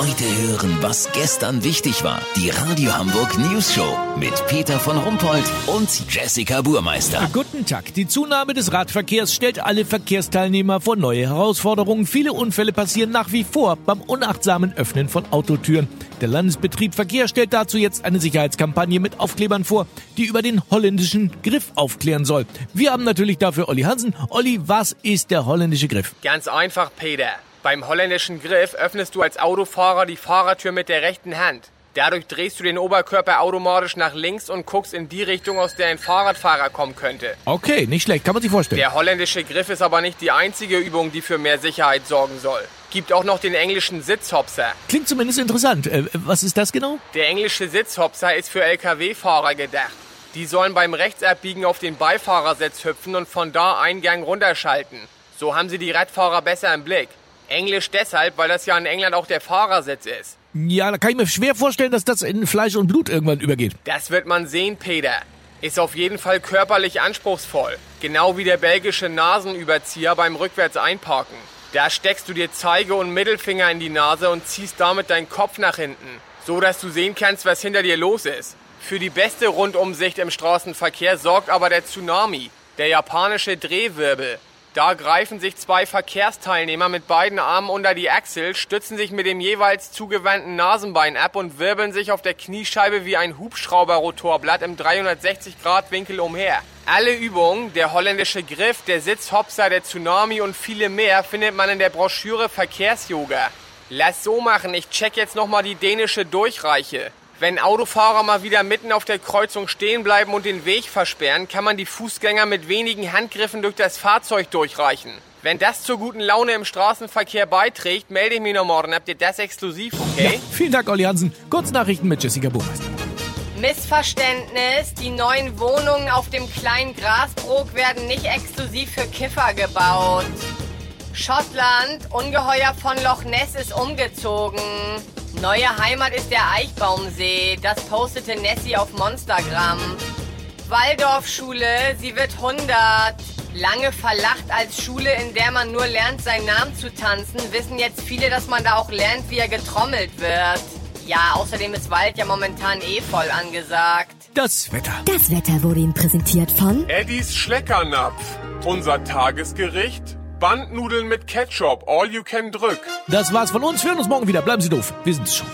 Heute hören, was gestern wichtig war. Die Radio Hamburg News Show mit Peter von Rumpold und Jessica Burmeister. Guten Tag. Die Zunahme des Radverkehrs stellt alle Verkehrsteilnehmer vor neue Herausforderungen. Viele Unfälle passieren nach wie vor beim unachtsamen Öffnen von Autotüren. Der Landesbetrieb Verkehr stellt dazu jetzt eine Sicherheitskampagne mit Aufklebern vor, die über den holländischen Griff aufklären soll. Wir haben natürlich dafür Olli Hansen. Olli, was ist der holländische Griff? Ganz einfach, Peter. Beim holländischen Griff öffnest du als Autofahrer die Fahrertür mit der rechten Hand. Dadurch drehst du den Oberkörper automatisch nach links und guckst in die Richtung, aus der ein Fahrradfahrer kommen könnte. Okay, nicht schlecht, kann man sich vorstellen. Der holländische Griff ist aber nicht die einzige Übung, die für mehr Sicherheit sorgen soll. Gibt auch noch den englischen Sitzhopser. Klingt zumindest interessant. Äh, was ist das genau? Der englische Sitzhopser ist für Lkw-Fahrer gedacht. Die sollen beim Rechtsabbiegen auf den Beifahrersitz hüpfen und von da Eingang runterschalten. So haben sie die Radfahrer besser im Blick. Englisch deshalb, weil das ja in England auch der Fahrersitz ist. Ja, da kann ich mir schwer vorstellen, dass das in Fleisch und Blut irgendwann übergeht. Das wird man sehen, Peter. Ist auf jeden Fall körperlich anspruchsvoll. Genau wie der belgische Nasenüberzieher beim rückwärts einparken. Da steckst du dir Zeige und Mittelfinger in die Nase und ziehst damit deinen Kopf nach hinten. So dass du sehen kannst, was hinter dir los ist. Für die beste Rundumsicht im Straßenverkehr sorgt aber der Tsunami, der japanische Drehwirbel. Da greifen sich zwei Verkehrsteilnehmer mit beiden Armen unter die Achsel, stützen sich mit dem jeweils zugewandten Nasenbein ab und wirbeln sich auf der Kniescheibe wie ein Hubschrauberrotorblatt im 360-Grad-Winkel umher. Alle Übungen, der holländische Griff, der Sitzhopser, der Tsunami und viele mehr findet man in der Broschüre Verkehrsyoga. Lass so machen, ich check jetzt nochmal die dänische Durchreiche. Wenn Autofahrer mal wieder mitten auf der Kreuzung stehen bleiben und den Weg versperren, kann man die Fußgänger mit wenigen Handgriffen durch das Fahrzeug durchreichen. Wenn das zur guten Laune im Straßenverkehr beiträgt, melde ich mich noch morgen. Habt ihr das exklusiv, okay? Ja, vielen Dank, Olli Hansen. Kurznachrichten mit Jessica Buchmeister. Missverständnis. Die neuen Wohnungen auf dem kleinen Grasbrook werden nicht exklusiv für Kiffer gebaut. Schottland, Ungeheuer von Loch Ness ist umgezogen. Neue Heimat ist der Eichbaumsee. Das postete Nessie auf Monstergram. Waldorfschule, sie wird 100. Lange verlacht als Schule, in der man nur lernt, seinen Namen zu tanzen, wissen jetzt viele, dass man da auch lernt, wie er getrommelt wird. Ja, außerdem ist Wald ja momentan eh voll angesagt. Das Wetter. Das Wetter wurde Ihnen präsentiert von Eddies Schleckernapf. Unser Tagesgericht Bandnudeln mit Ketchup, all you can drück. Das war's von uns. Wir hören uns morgen wieder. Bleiben Sie doof. Wir sind's schon.